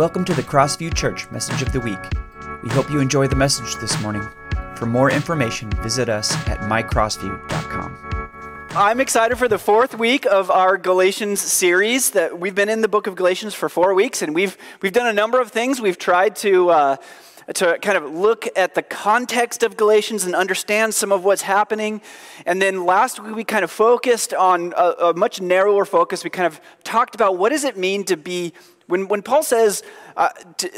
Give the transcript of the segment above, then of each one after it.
Welcome to the Crossview Church Message of the Week. We hope you enjoy the message this morning. For more information, visit us at mycrossview.com. I'm excited for the fourth week of our Galatians series. That we've been in the book of Galatians for four weeks, and we've we've done a number of things. We've tried to. Uh, to kind of look at the context of Galatians and understand some of what's happening. And then last week we kind of focused on a, a much narrower focus. We kind of talked about what does it mean to be when, when Paul says uh,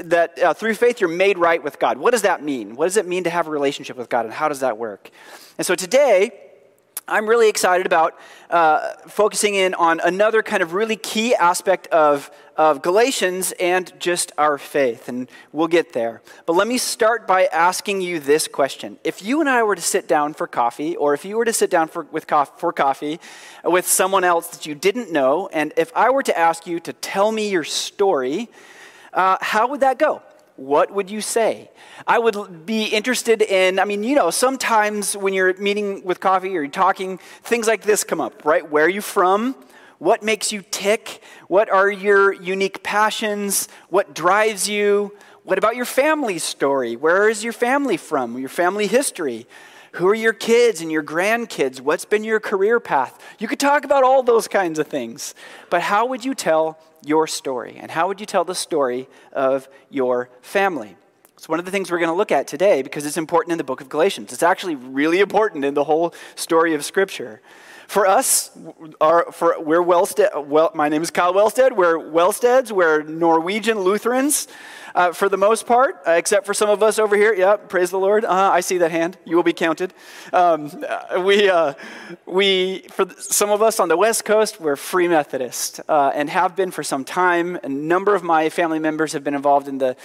that uh, through faith you're made right with God, what does that mean? What does it mean to have a relationship with God, and how does that work? And so today, I'm really excited about uh, focusing in on another kind of really key aspect of, of Galatians and just our faith, and we'll get there. But let me start by asking you this question. If you and I were to sit down for coffee, or if you were to sit down for, with cof- for coffee with someone else that you didn't know, and if I were to ask you to tell me your story, uh, how would that go? What would you say? I would be interested in, I mean, you know, sometimes when you're meeting with coffee or you're talking, things like this come up, right? Where are you from? What makes you tick? What are your unique passions? What drives you? What about your family story? Where is your family from? Your family history? Who are your kids and your grandkids? What's been your career path? You could talk about all those kinds of things. But how would you tell your story? And how would you tell the story of your family? It's one of the things we're going to look at today because it's important in the book of Galatians. It's actually really important in the whole story of Scripture. For us, our, for, we're Wellstead, well, my name is Kyle Wellstead. We're Wellsteads. We're Norwegian Lutherans uh, for the most part, uh, except for some of us over here. Yep, praise the Lord. Uh, I see that hand. You will be counted. Um, uh, we, uh, we, for some of us on the West Coast, we're Free Methodist uh, and have been for some time. A number of my family members have been involved in the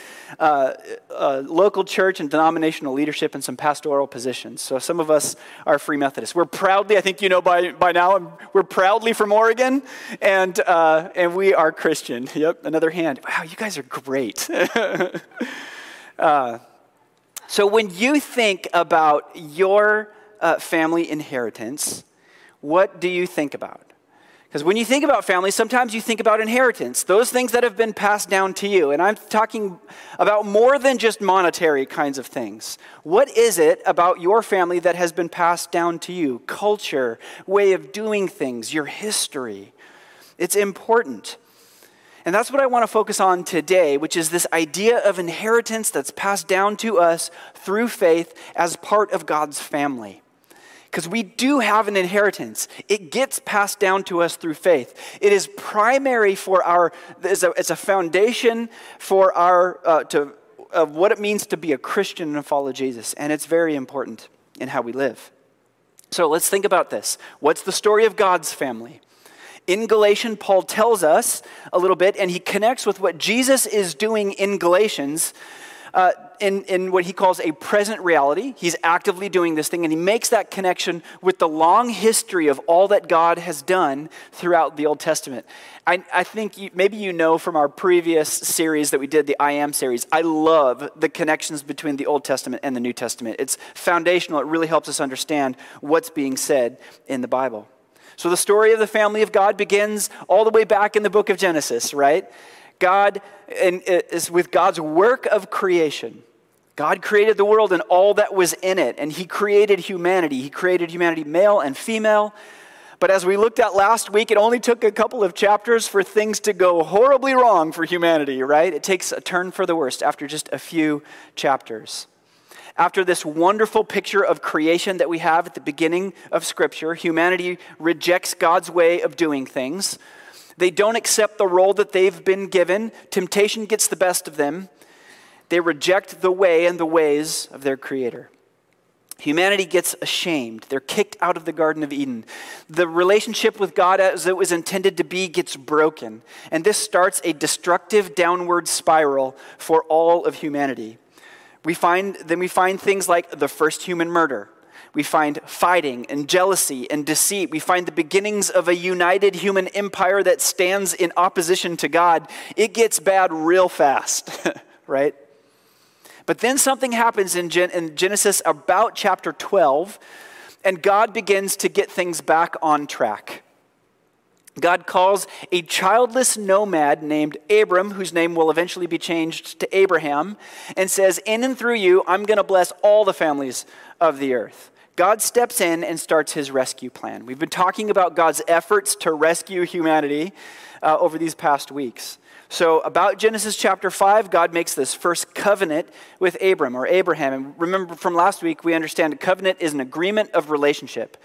local church and denominational leadership and some pastoral positions. So some of us are Free Methodists. We're proudly, I think you know by, by now, we're proudly from Oregon, and, and we are Christian. Yep, another hand. Wow, you guys are great. uh, so, when you think about your uh, family inheritance, what do you think about? Because when you think about family, sometimes you think about inheritance, those things that have been passed down to you. And I'm talking about more than just monetary kinds of things. What is it about your family that has been passed down to you? Culture, way of doing things, your history. It's important. And that's what I want to focus on today, which is this idea of inheritance that's passed down to us through faith as part of God's family. Because we do have an inheritance. It gets passed down to us through faith. It is primary for our, it's a, it's a foundation for our, uh, to, of what it means to be a Christian and follow Jesus. And it's very important in how we live. So let's think about this. What's the story of God's family? In Galatians, Paul tells us a little bit, and he connects with what Jesus is doing in Galatians uh, in, in what he calls a present reality. He's actively doing this thing, and he makes that connection with the long history of all that God has done throughout the Old Testament. I, I think you, maybe you know from our previous series that we did, the I Am series, I love the connections between the Old Testament and the New Testament. It's foundational, it really helps us understand what's being said in the Bible. So the story of the family of God begins all the way back in the book of Genesis, right? God and is with God's work of creation. God created the world and all that was in it, and He created humanity. He created humanity male and female. But as we looked at last week, it only took a couple of chapters for things to go horribly wrong for humanity, right? It takes a turn for the worst after just a few chapters after this wonderful picture of creation that we have at the beginning of Scripture, humanity rejects God's way of doing things. They don't accept the role that they've been given. Temptation gets the best of them. They reject the way and the ways of their Creator. Humanity gets ashamed. They're kicked out of the Garden of Eden. The relationship with God as it was intended to be gets broken. And this starts a destructive downward spiral for all of humanity. We find, then we find things like the first human murder. We find fighting and jealousy and deceit. We find the beginnings of a united human empire that stands in opposition to God. It gets bad real fast, right? But then something happens in, Gen- in Genesis about chapter 12, and God begins to get things back on track. God calls a childless nomad named Abram, whose name will eventually be changed to Abraham, and says, In and through you, I'm going to bless all the families of the earth. God steps in and starts his rescue plan. We've been talking about God's efforts to rescue humanity uh, over these past weeks. So, about Genesis chapter 5, God makes this first covenant with Abram or Abraham. And remember from last week, we understand a covenant is an agreement of relationship,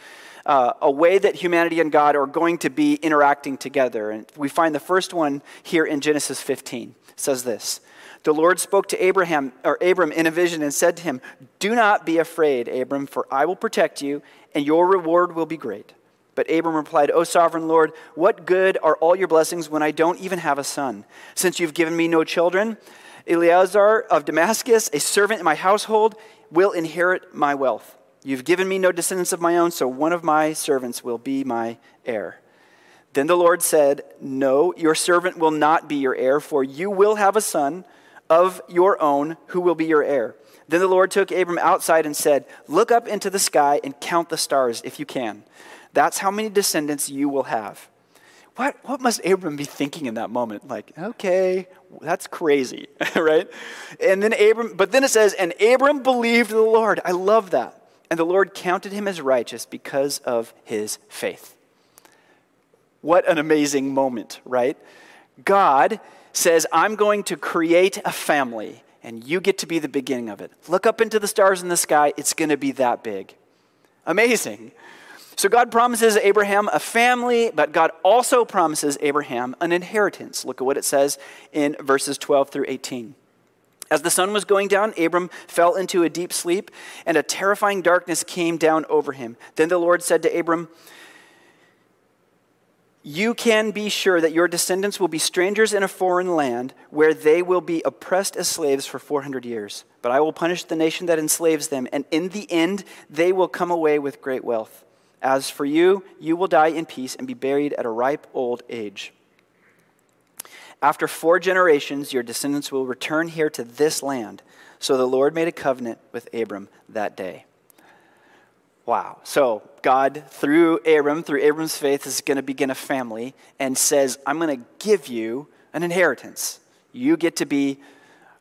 uh, a way that humanity and God are going to be interacting together. And we find the first one here in Genesis 15. It says this The Lord spoke to Abraham or Abram in a vision and said to him, Do not be afraid, Abram, for I will protect you, and your reward will be great. But Abram replied, O sovereign Lord, what good are all your blessings when I don't even have a son? Since you've given me no children, Eliezer of Damascus, a servant in my household, will inherit my wealth. You've given me no descendants of my own, so one of my servants will be my heir. Then the Lord said, No, your servant will not be your heir, for you will have a son of your own who will be your heir. Then the Lord took Abram outside and said, Look up into the sky and count the stars if you can. That's how many descendants you will have. What, what must Abram be thinking in that moment? Like, okay, that's crazy, right? And then Abram, but then it says, and Abram believed the Lord. I love that. And the Lord counted him as righteous because of his faith. What an amazing moment, right? God says, I'm going to create a family, and you get to be the beginning of it. Look up into the stars in the sky, it's going to be that big. Amazing. So God promises Abraham a family, but God also promises Abraham an inheritance. Look at what it says in verses 12 through 18. As the sun was going down, Abram fell into a deep sleep, and a terrifying darkness came down over him. Then the Lord said to Abram, You can be sure that your descendants will be strangers in a foreign land where they will be oppressed as slaves for 400 years. But I will punish the nation that enslaves them, and in the end, they will come away with great wealth. As for you, you will die in peace and be buried at a ripe old age. After four generations, your descendants will return here to this land. So the Lord made a covenant with Abram that day. Wow. So God, through Abram, through Abram's faith, is going to begin a family and says, I'm going to give you an inheritance. You get to be,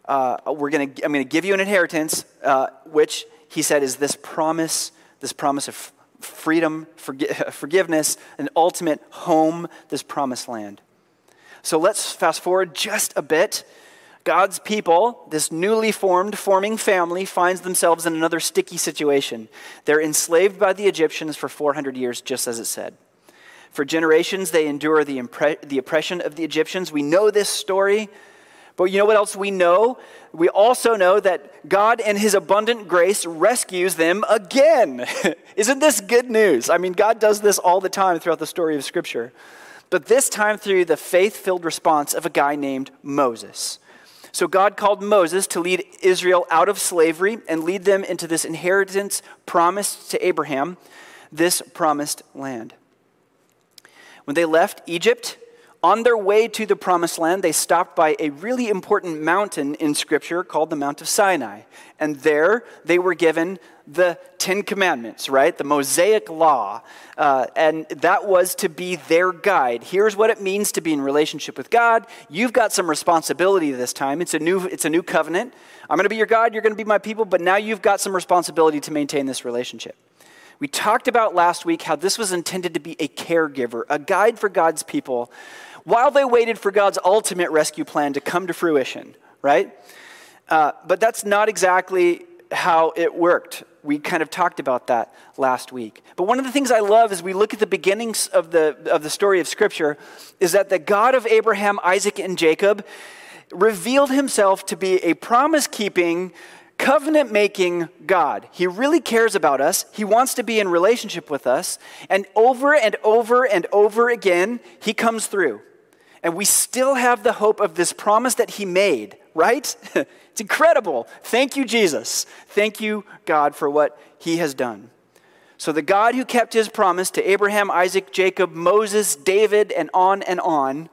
uh, we're going to, I'm going to give you an inheritance, uh, which he said is this promise, this promise of freedom, forgi- forgiveness, an ultimate home, this promised land. So let's fast forward just a bit. God's people, this newly formed, forming family, finds themselves in another sticky situation. They're enslaved by the Egyptians for 400 years, just as it said. For generations, they endure the, impre- the oppression of the Egyptians. We know this story. But you know what else we know? We also know that God, in His abundant grace, rescues them again. Isn't this good news? I mean, God does this all the time throughout the story of Scripture. But this time through the faith filled response of a guy named Moses. So God called Moses to lead Israel out of slavery and lead them into this inheritance promised to Abraham, this promised land. When they left Egypt, on their way to the promised land, they stopped by a really important mountain in Scripture called the Mount of Sinai. And there they were given the Ten Commandments, right? The Mosaic Law. Uh, and that was to be their guide. Here's what it means to be in relationship with God. You've got some responsibility this time. It's a new, it's a new covenant. I'm going to be your God, you're going to be my people, but now you've got some responsibility to maintain this relationship. We talked about last week how this was intended to be a caregiver, a guide for God's people while they waited for God's ultimate rescue plan to come to fruition, right? Uh, but that's not exactly how it worked. We kind of talked about that last week. But one of the things I love as we look at the beginnings of the, of the story of Scripture is that the God of Abraham, Isaac, and Jacob revealed himself to be a promise keeping, covenant making God. He really cares about us. He wants to be in relationship with us. And over and over and over again, he comes through. And we still have the hope of this promise that he made, right? it's incredible. Thank you, Jesus. Thank you, God, for what he has done. So, the God who kept his promise to Abraham, Isaac, Jacob, Moses, David, and on and on,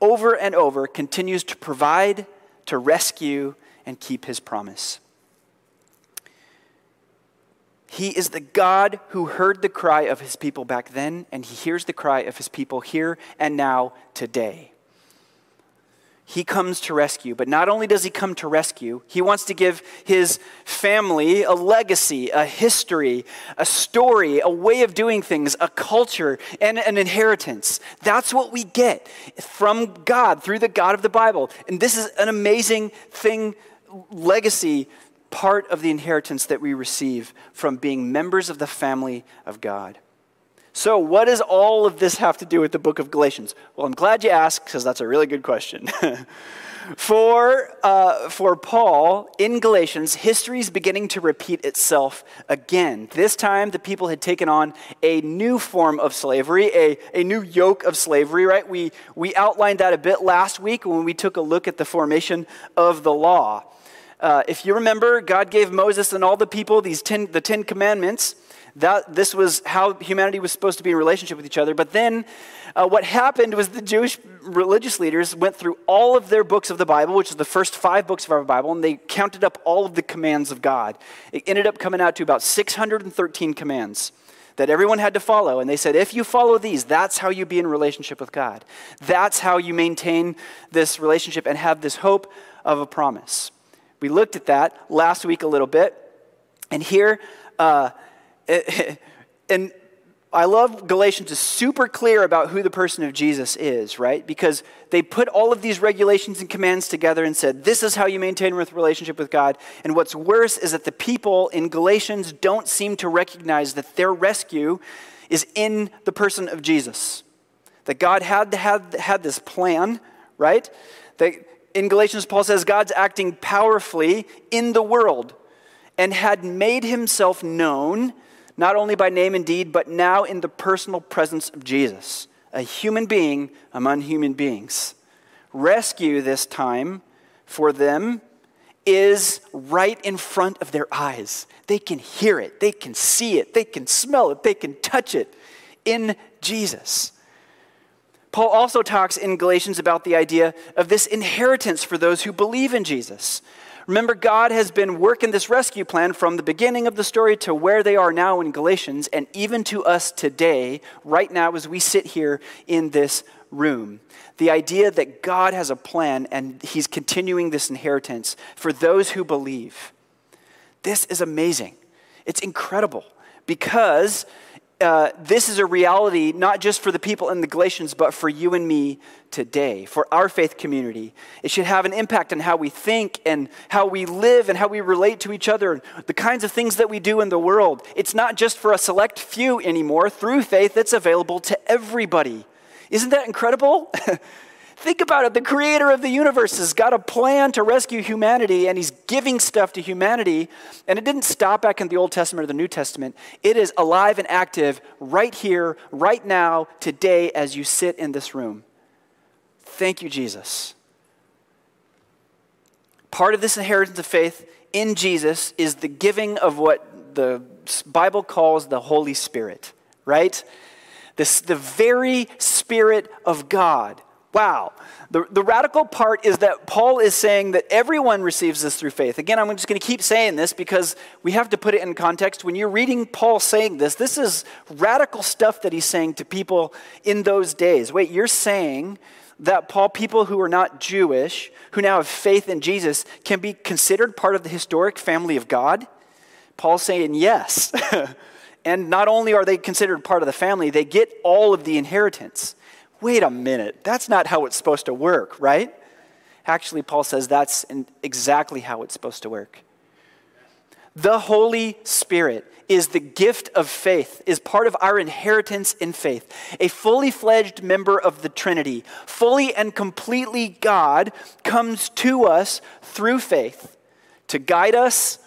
over and over, continues to provide, to rescue, and keep his promise. He is the God who heard the cry of his people back then, and he hears the cry of his people here and now today. He comes to rescue, but not only does he come to rescue, he wants to give his family a legacy, a history, a story, a way of doing things, a culture, and an inheritance. That's what we get from God through the God of the Bible. And this is an amazing thing, legacy part of the inheritance that we receive from being members of the family of God. So, what does all of this have to do with the book of Galatians? Well, I'm glad you asked because that's a really good question. for, uh, for Paul, in Galatians, history is beginning to repeat itself again. This time, the people had taken on a new form of slavery, a, a new yoke of slavery, right? We, we outlined that a bit last week when we took a look at the formation of the law. Uh, if you remember, God gave Moses and all the people these ten, the Ten Commandments. That, this was how humanity was supposed to be in relationship with each other. But then uh, what happened was the Jewish religious leaders went through all of their books of the Bible, which is the first five books of our Bible, and they counted up all of the commands of God. It ended up coming out to about 613 commands that everyone had to follow. And they said, if you follow these, that's how you be in relationship with God. That's how you maintain this relationship and have this hope of a promise. We looked at that last week a little bit. And here, uh, and I love Galatians is super clear about who the person of Jesus is, right? Because they put all of these regulations and commands together and said, this is how you maintain a relationship with God. And what's worse is that the people in Galatians don't seem to recognize that their rescue is in the person of Jesus. That God had have had this plan, right? That in Galatians, Paul says God's acting powerfully in the world and had made himself known, not only by name and deed, but now in the personal presence of Jesus, a human being among human beings. Rescue this time for them is right in front of their eyes. They can hear it, they can see it, they can smell it, they can touch it in Jesus. Paul also talks in Galatians about the idea of this inheritance for those who believe in Jesus. Remember, God has been working this rescue plan from the beginning of the story to where they are now in Galatians, and even to us today, right now, as we sit here in this room. The idea that God has a plan and He's continuing this inheritance for those who believe. This is amazing. It's incredible because uh, this is a reality not just for the people in the Galatians, but for you and me today, for our faith community. It should have an impact on how we think and how we live and how we relate to each other, the kinds of things that we do in the world. It's not just for a select few anymore. Through faith, it's available to everybody. Isn't that incredible? Think about it. The creator of the universe has got a plan to rescue humanity, and he's giving stuff to humanity. And it didn't stop back in the Old Testament or the New Testament. It is alive and active right here, right now, today, as you sit in this room. Thank you, Jesus. Part of this inheritance of faith in Jesus is the giving of what the Bible calls the Holy Spirit, right? This, the very Spirit of God Wow. The, the radical part is that Paul is saying that everyone receives this through faith. Again, I'm just going to keep saying this because we have to put it in context. When you're reading Paul saying this, this is radical stuff that he's saying to people in those days. Wait, you're saying that Paul, people who are not Jewish, who now have faith in Jesus, can be considered part of the historic family of God? Paul's saying yes. and not only are they considered part of the family, they get all of the inheritance wait a minute, that's not how it's supposed to work, right? Actually, Paul says that's exactly how it's supposed to work. The Holy Spirit is the gift of faith, is part of our inheritance in faith. A fully fledged member of the Trinity, fully and completely God, comes to us through faith to guide us,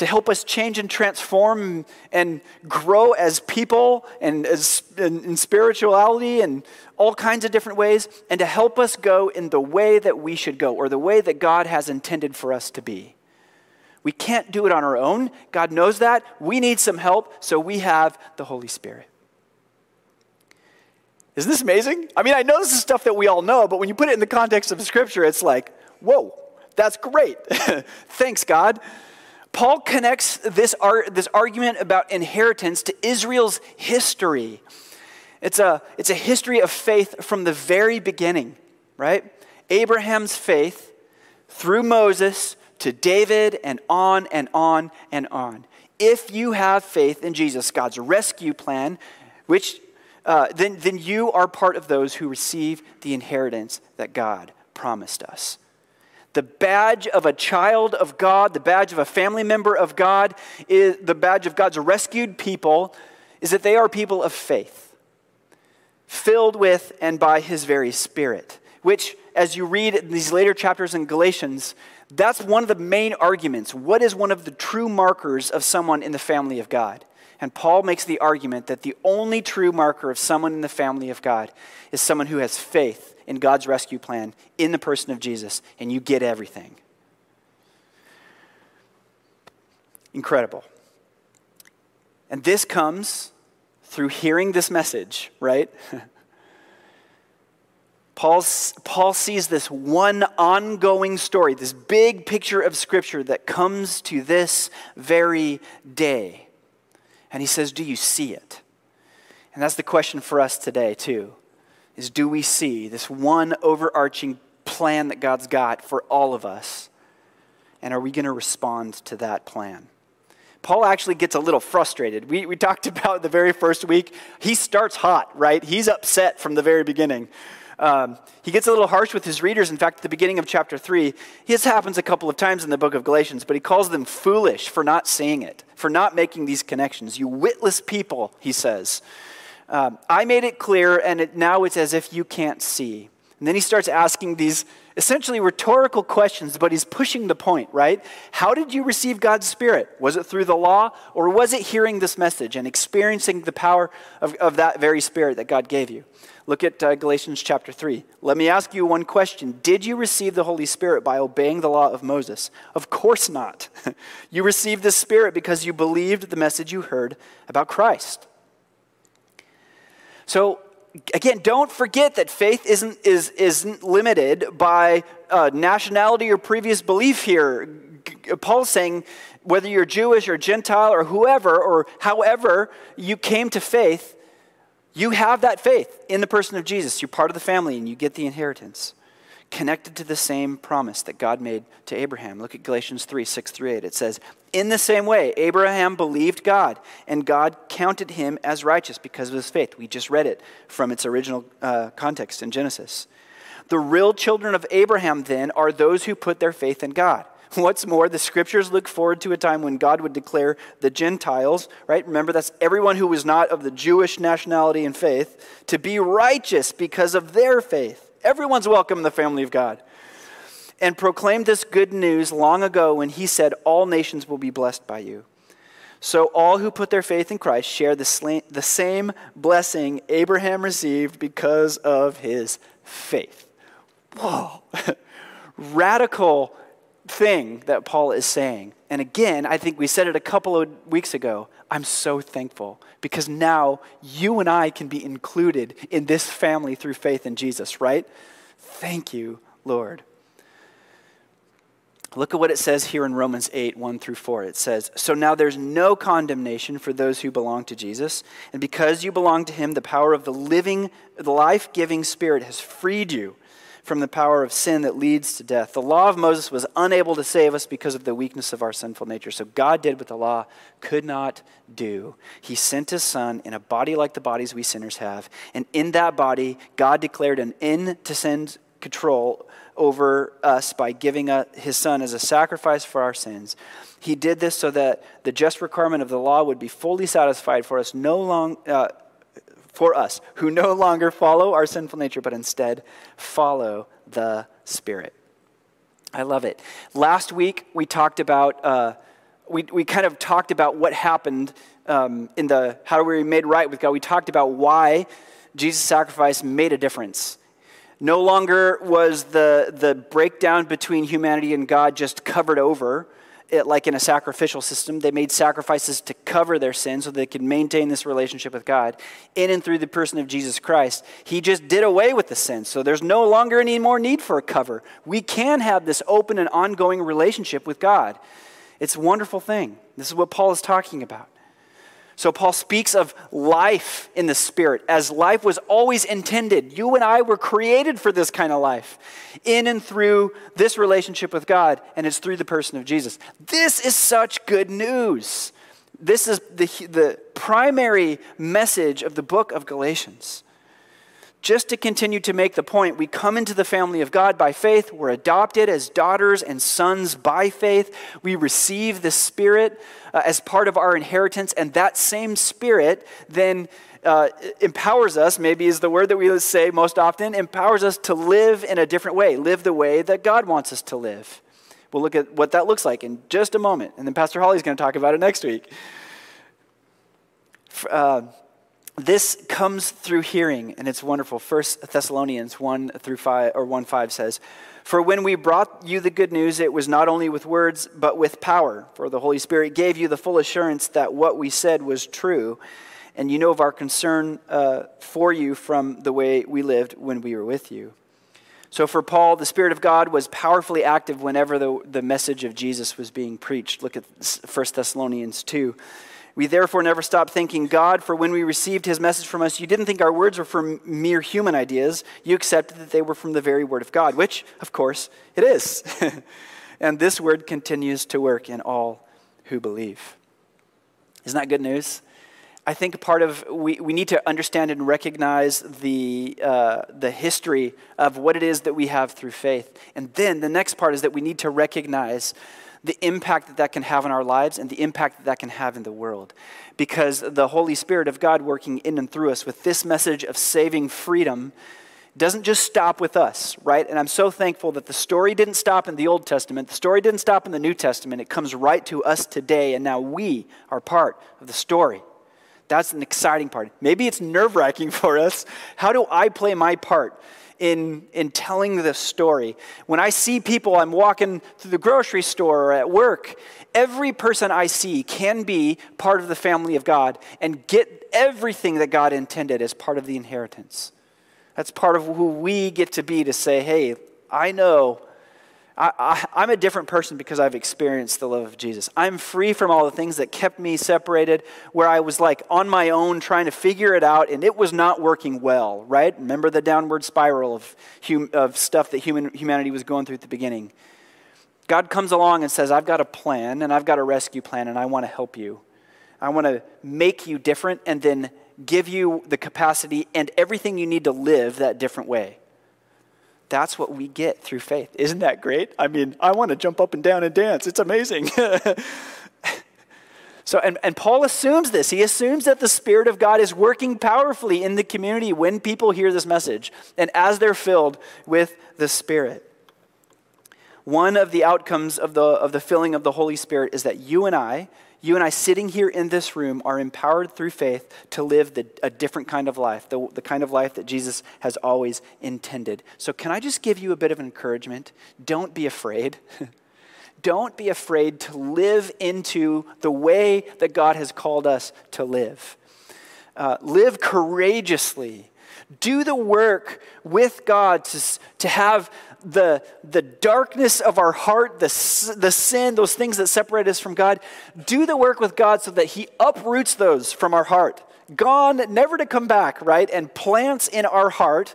to help us change and transform and grow as people and as in, in spirituality and all kinds of different ways, and to help us go in the way that we should go or the way that God has intended for us to be. We can't do it on our own. God knows that. We need some help, so we have the Holy Spirit. Isn't this amazing? I mean, I know this is stuff that we all know, but when you put it in the context of Scripture, it's like, whoa, that's great. Thanks, God. Paul connects this, this argument about inheritance to Israel's history. It's a, it's a history of faith from the very beginning, right? Abraham's faith through Moses to David and on and on and on. If you have faith in Jesus, God's rescue plan, which uh, then, then you are part of those who receive the inheritance that God promised us. The badge of a child of God, the badge of a family member of God, is the badge of God's rescued people, is that they are people of faith, filled with and by his very spirit. Which, as you read in these later chapters in Galatians, that's one of the main arguments. What is one of the true markers of someone in the family of God? And Paul makes the argument that the only true marker of someone in the family of God is someone who has faith in God's rescue plan in the person of Jesus, and you get everything. Incredible. And this comes through hearing this message, right? Paul's, Paul sees this one ongoing story, this big picture of Scripture that comes to this very day. And he says, Do you see it? And that's the question for us today, too, is do we see this one overarching plan that God's got for all of us? And are we going to respond to that plan? Paul actually gets a little frustrated. We, we talked about the very first week. He starts hot, right? He's upset from the very beginning. Um, he gets a little harsh with his readers. In fact, at the beginning of chapter 3, this happens a couple of times in the book of Galatians, but he calls them foolish for not seeing it, for not making these connections. You witless people, he says. Um, I made it clear, and it, now it's as if you can't see. And then he starts asking these essentially rhetorical questions, but he's pushing the point, right? How did you receive God's Spirit? Was it through the law, or was it hearing this message and experiencing the power of, of that very Spirit that God gave you? Look at uh, Galatians chapter 3. Let me ask you one question Did you receive the Holy Spirit by obeying the law of Moses? Of course not. you received the Spirit because you believed the message you heard about Christ. So, again, don't forget that faith isn't, is, isn't limited by uh, nationality or previous belief here. Paul's saying whether you're Jewish or Gentile or whoever or however you came to faith, you have that faith in the person of Jesus. You're part of the family and you get the inheritance. Connected to the same promise that God made to Abraham. Look at Galatians 3 6 through 8. It says, In the same way, Abraham believed God, and God counted him as righteous because of his faith. We just read it from its original uh, context in Genesis. The real children of Abraham, then, are those who put their faith in God. What's more, the scriptures look forward to a time when God would declare the Gentiles, right? Remember, that's everyone who was not of the Jewish nationality and faith, to be righteous because of their faith. Everyone's welcome in the family of God. And proclaimed this good news long ago when he said, All nations will be blessed by you. So all who put their faith in Christ share the, the same blessing Abraham received because of his faith. Whoa. Radical thing that Paul is saying. And again, I think we said it a couple of weeks ago. I'm so thankful because now you and I can be included in this family through faith in Jesus, right? Thank you, Lord. Look at what it says here in Romans 8, 1 through 4. It says, So now there's no condemnation for those who belong to Jesus. And because you belong to him, the power of the living, the life giving Spirit has freed you from the power of sin that leads to death. The law of Moses was unable to save us because of the weakness of our sinful nature. So God did what the law could not do. He sent his son in a body like the bodies we sinners have. And in that body, God declared an end to sin's control over us by giving his son as a sacrifice for our sins. He did this so that the just requirement of the law would be fully satisfied for us, no long, uh, for us who no longer follow our sinful nature, but instead follow the Spirit. I love it. Last week, we talked about, uh, we, we kind of talked about what happened um, in the how we were made right with God. We talked about why Jesus' sacrifice made a difference. No longer was the, the breakdown between humanity and God just covered over it, like in a sacrificial system. They made sacrifices to cover their sin so they could maintain this relationship with God. In and through the person of Jesus Christ, He just did away with the sin. So there's no longer any more need for a cover. We can have this open and ongoing relationship with God. It's a wonderful thing. This is what Paul is talking about. So, Paul speaks of life in the Spirit as life was always intended. You and I were created for this kind of life in and through this relationship with God, and it's through the person of Jesus. This is such good news. This is the, the primary message of the book of Galatians just to continue to make the point, we come into the family of God by faith. We're adopted as daughters and sons by faith. We receive the Spirit uh, as part of our inheritance, and that same Spirit then uh, empowers us, maybe is the word that we say most often, empowers us to live in a different way, live the way that God wants us to live. We'll look at what that looks like in just a moment, and then Pastor Holly's going to talk about it next week. Uh, this comes through hearing, and it's wonderful. First Thessalonians 1 through 5 or 1 5 says, For when we brought you the good news, it was not only with words, but with power. For the Holy Spirit gave you the full assurance that what we said was true. And you know of our concern uh, for you from the way we lived when we were with you. So for Paul, the Spirit of God was powerfully active whenever the, the message of Jesus was being preached. Look at 1 Thessalonians 2. We therefore never stop thanking God for when we received his message from us, you didn't think our words were from mere human ideas. You accepted that they were from the very word of God, which, of course, it is. and this word continues to work in all who believe. Isn't that good news? I think part of we, we need to understand and recognize the, uh, the history of what it is that we have through faith. And then the next part is that we need to recognize the impact that that can have on our lives and the impact that that can have in the world. Because the Holy Spirit of God working in and through us with this message of saving freedom doesn't just stop with us, right? And I'm so thankful that the story didn't stop in the Old Testament, the story didn't stop in the New Testament. It comes right to us today, and now we are part of the story. That's an exciting part. Maybe it's nerve wracking for us. How do I play my part in, in telling this story. When I see people, I'm walking through the grocery store or at work, every person I see can be part of the family of God and get everything that God intended as part of the inheritance. That's part of who we get to be to say, hey, I know I, am a different person because I've experienced the love of Jesus. I'm free from all the things that kept me separated, where I was like on my own trying to figure it out, and it was not working well, right? Remember the downward spiral of, hum, of stuff that human, humanity was going through at the beginning. God comes along and says, I've got a plan, and I've got a rescue plan, and I want to help you. I want to make you different and then give you the capacity and everything you need to live that different way. That's what we get through faith. Isn't that great? I mean, I want to jump up and down and dance. It's amazing. so, and, and Paul assumes this. He assumes that the Spirit of God is working powerfully in the community when people hear this message and as they're filled with the Spirit. One of the outcomes of the, of the filling of the Holy Spirit is that you and I, you and I sitting here in this room are empowered through faith to live the, a different kind of life, the, the kind of life that Jesus has always intended. So, can I just give you a bit of encouragement? Don't be afraid. Don't be afraid to live into the way that God has called us to live. Uh, live courageously. Do the work with God to, to have the, the darkness of our heart, the, the sin, those things that separate us from God, do the work with God so that He uproots those from our heart. Gone, never to come back, right? And plants in our heart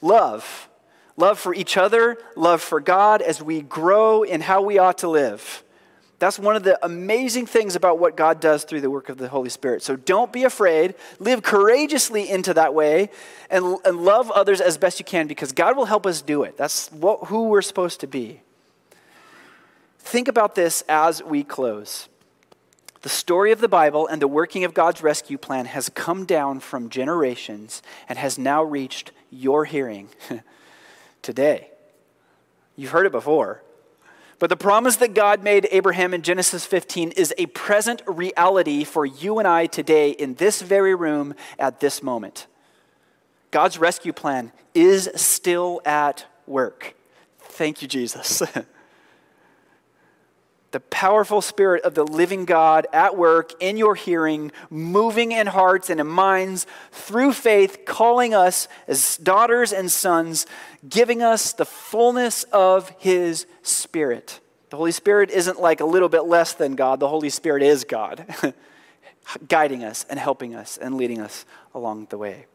love. Love for each other, love for God as we grow in how we ought to live. That's one of the amazing things about what God does through the work of the Holy Spirit. So don't be afraid. Live courageously into that way and, and love others as best you can because God will help us do it. That's what, who we're supposed to be. Think about this as we close. The story of the Bible and the working of God's rescue plan has come down from generations and has now reached your hearing today. You've heard it before. But the promise that God made Abraham in Genesis 15 is a present reality for you and I today in this very room at this moment. God's rescue plan is still at work. Thank you, Jesus. the powerful spirit of the living God at work in your hearing, moving in hearts and in minds through faith, calling us as daughters and sons, giving us the fullness of his spirit. The Holy Spirit isn't like a little bit less than God, the Holy Spirit is God, guiding us and helping us and leading us along the way.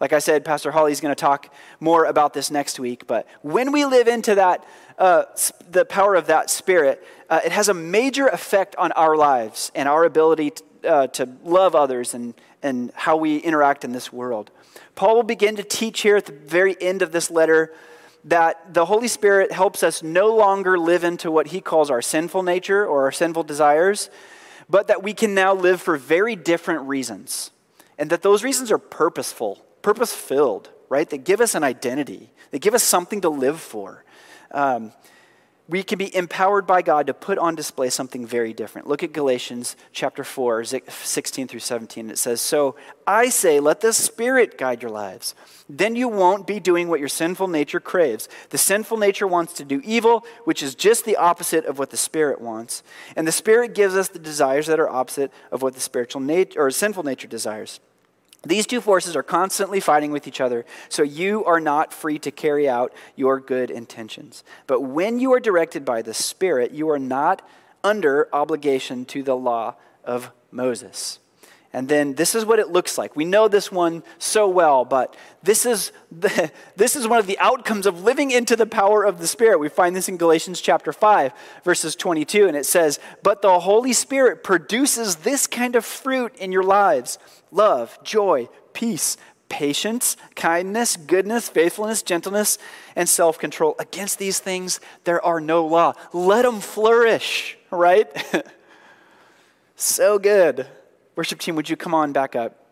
Like I said, Pastor Holly's going to talk more about this next week. But when we live into that, uh, the power of that Spirit, uh, it has a major effect on our lives and our ability to, uh, to love others and, and how we interact in this world. Paul will begin to teach here at the very end of this letter that the Holy Spirit helps us no longer live into what he calls our sinful nature or our sinful desires, but that we can now live for very different reasons. And that those reasons are purposeful, purpose filled, right? They give us an identity, they give us something to live for. Um, we can be empowered by God to put on display something very different. Look at Galatians chapter 4, 16 through 17. It says, So I say, let the Spirit guide your lives. Then you won't be doing what your sinful nature craves. The sinful nature wants to do evil, which is just the opposite of what the Spirit wants. And the Spirit gives us the desires that are opposite of what the spiritual nature or sinful nature desires. These two forces are constantly fighting with each other, so you are not free to carry out your good intentions. But when you are directed by the Spirit, you are not under obligation to the law of Moses. And then this is what it looks like. We know this one so well, but this is, the, this is one of the outcomes of living into the power of the Spirit. We find this in Galatians chapter 5, verses 22, and it says, But the Holy Spirit produces this kind of fruit in your lives love, joy, peace, patience, kindness, goodness, faithfulness, gentleness, and self control. Against these things, there are no law. Let them flourish, right? so good. Worship team, would you come on back up?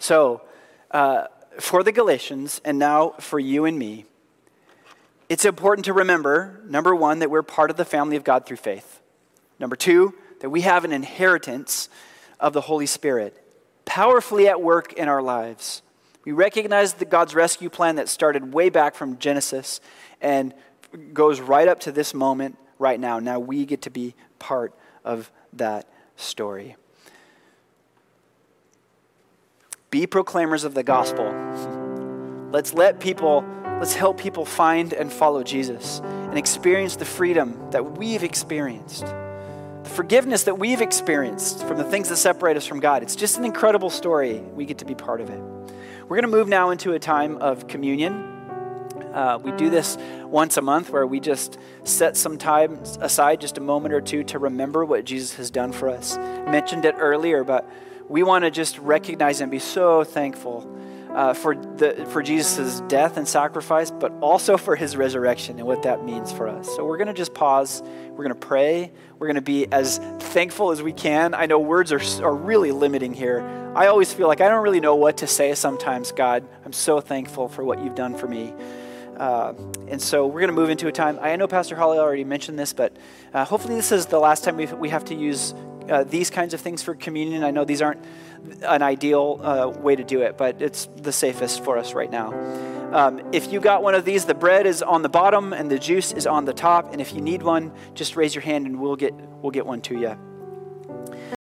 So, uh, for the Galatians, and now for you and me, it's important to remember number one, that we're part of the family of God through faith. Number two, that we have an inheritance of the Holy Spirit powerfully at work in our lives. We recognize the God's rescue plan that started way back from Genesis and goes right up to this moment right now. Now we get to be part of that story. Be proclaimers of the gospel. Let's let people, let's help people find and follow Jesus and experience the freedom that we've experienced, the forgiveness that we've experienced from the things that separate us from God. It's just an incredible story. We get to be part of it. We're going to move now into a time of communion. Uh, we do this once a month where we just set some time aside, just a moment or two, to remember what Jesus has done for us. I mentioned it earlier, but we want to just recognize and be so thankful uh, for, for Jesus' death and sacrifice, but also for his resurrection and what that means for us. So we're going to just pause. We're going to pray. We're going to be as thankful as we can. I know words are, are really limiting here. I always feel like I don't really know what to say sometimes, God. I'm so thankful for what you've done for me. Uh, and so we're going to move into a time. I know Pastor Holly already mentioned this, but uh, hopefully this is the last time we we have to use uh, these kinds of things for communion. I know these aren't an ideal uh, way to do it, but it's the safest for us right now. Um, if you got one of these, the bread is on the bottom and the juice is on the top. And if you need one, just raise your hand and we'll get we'll get one to you.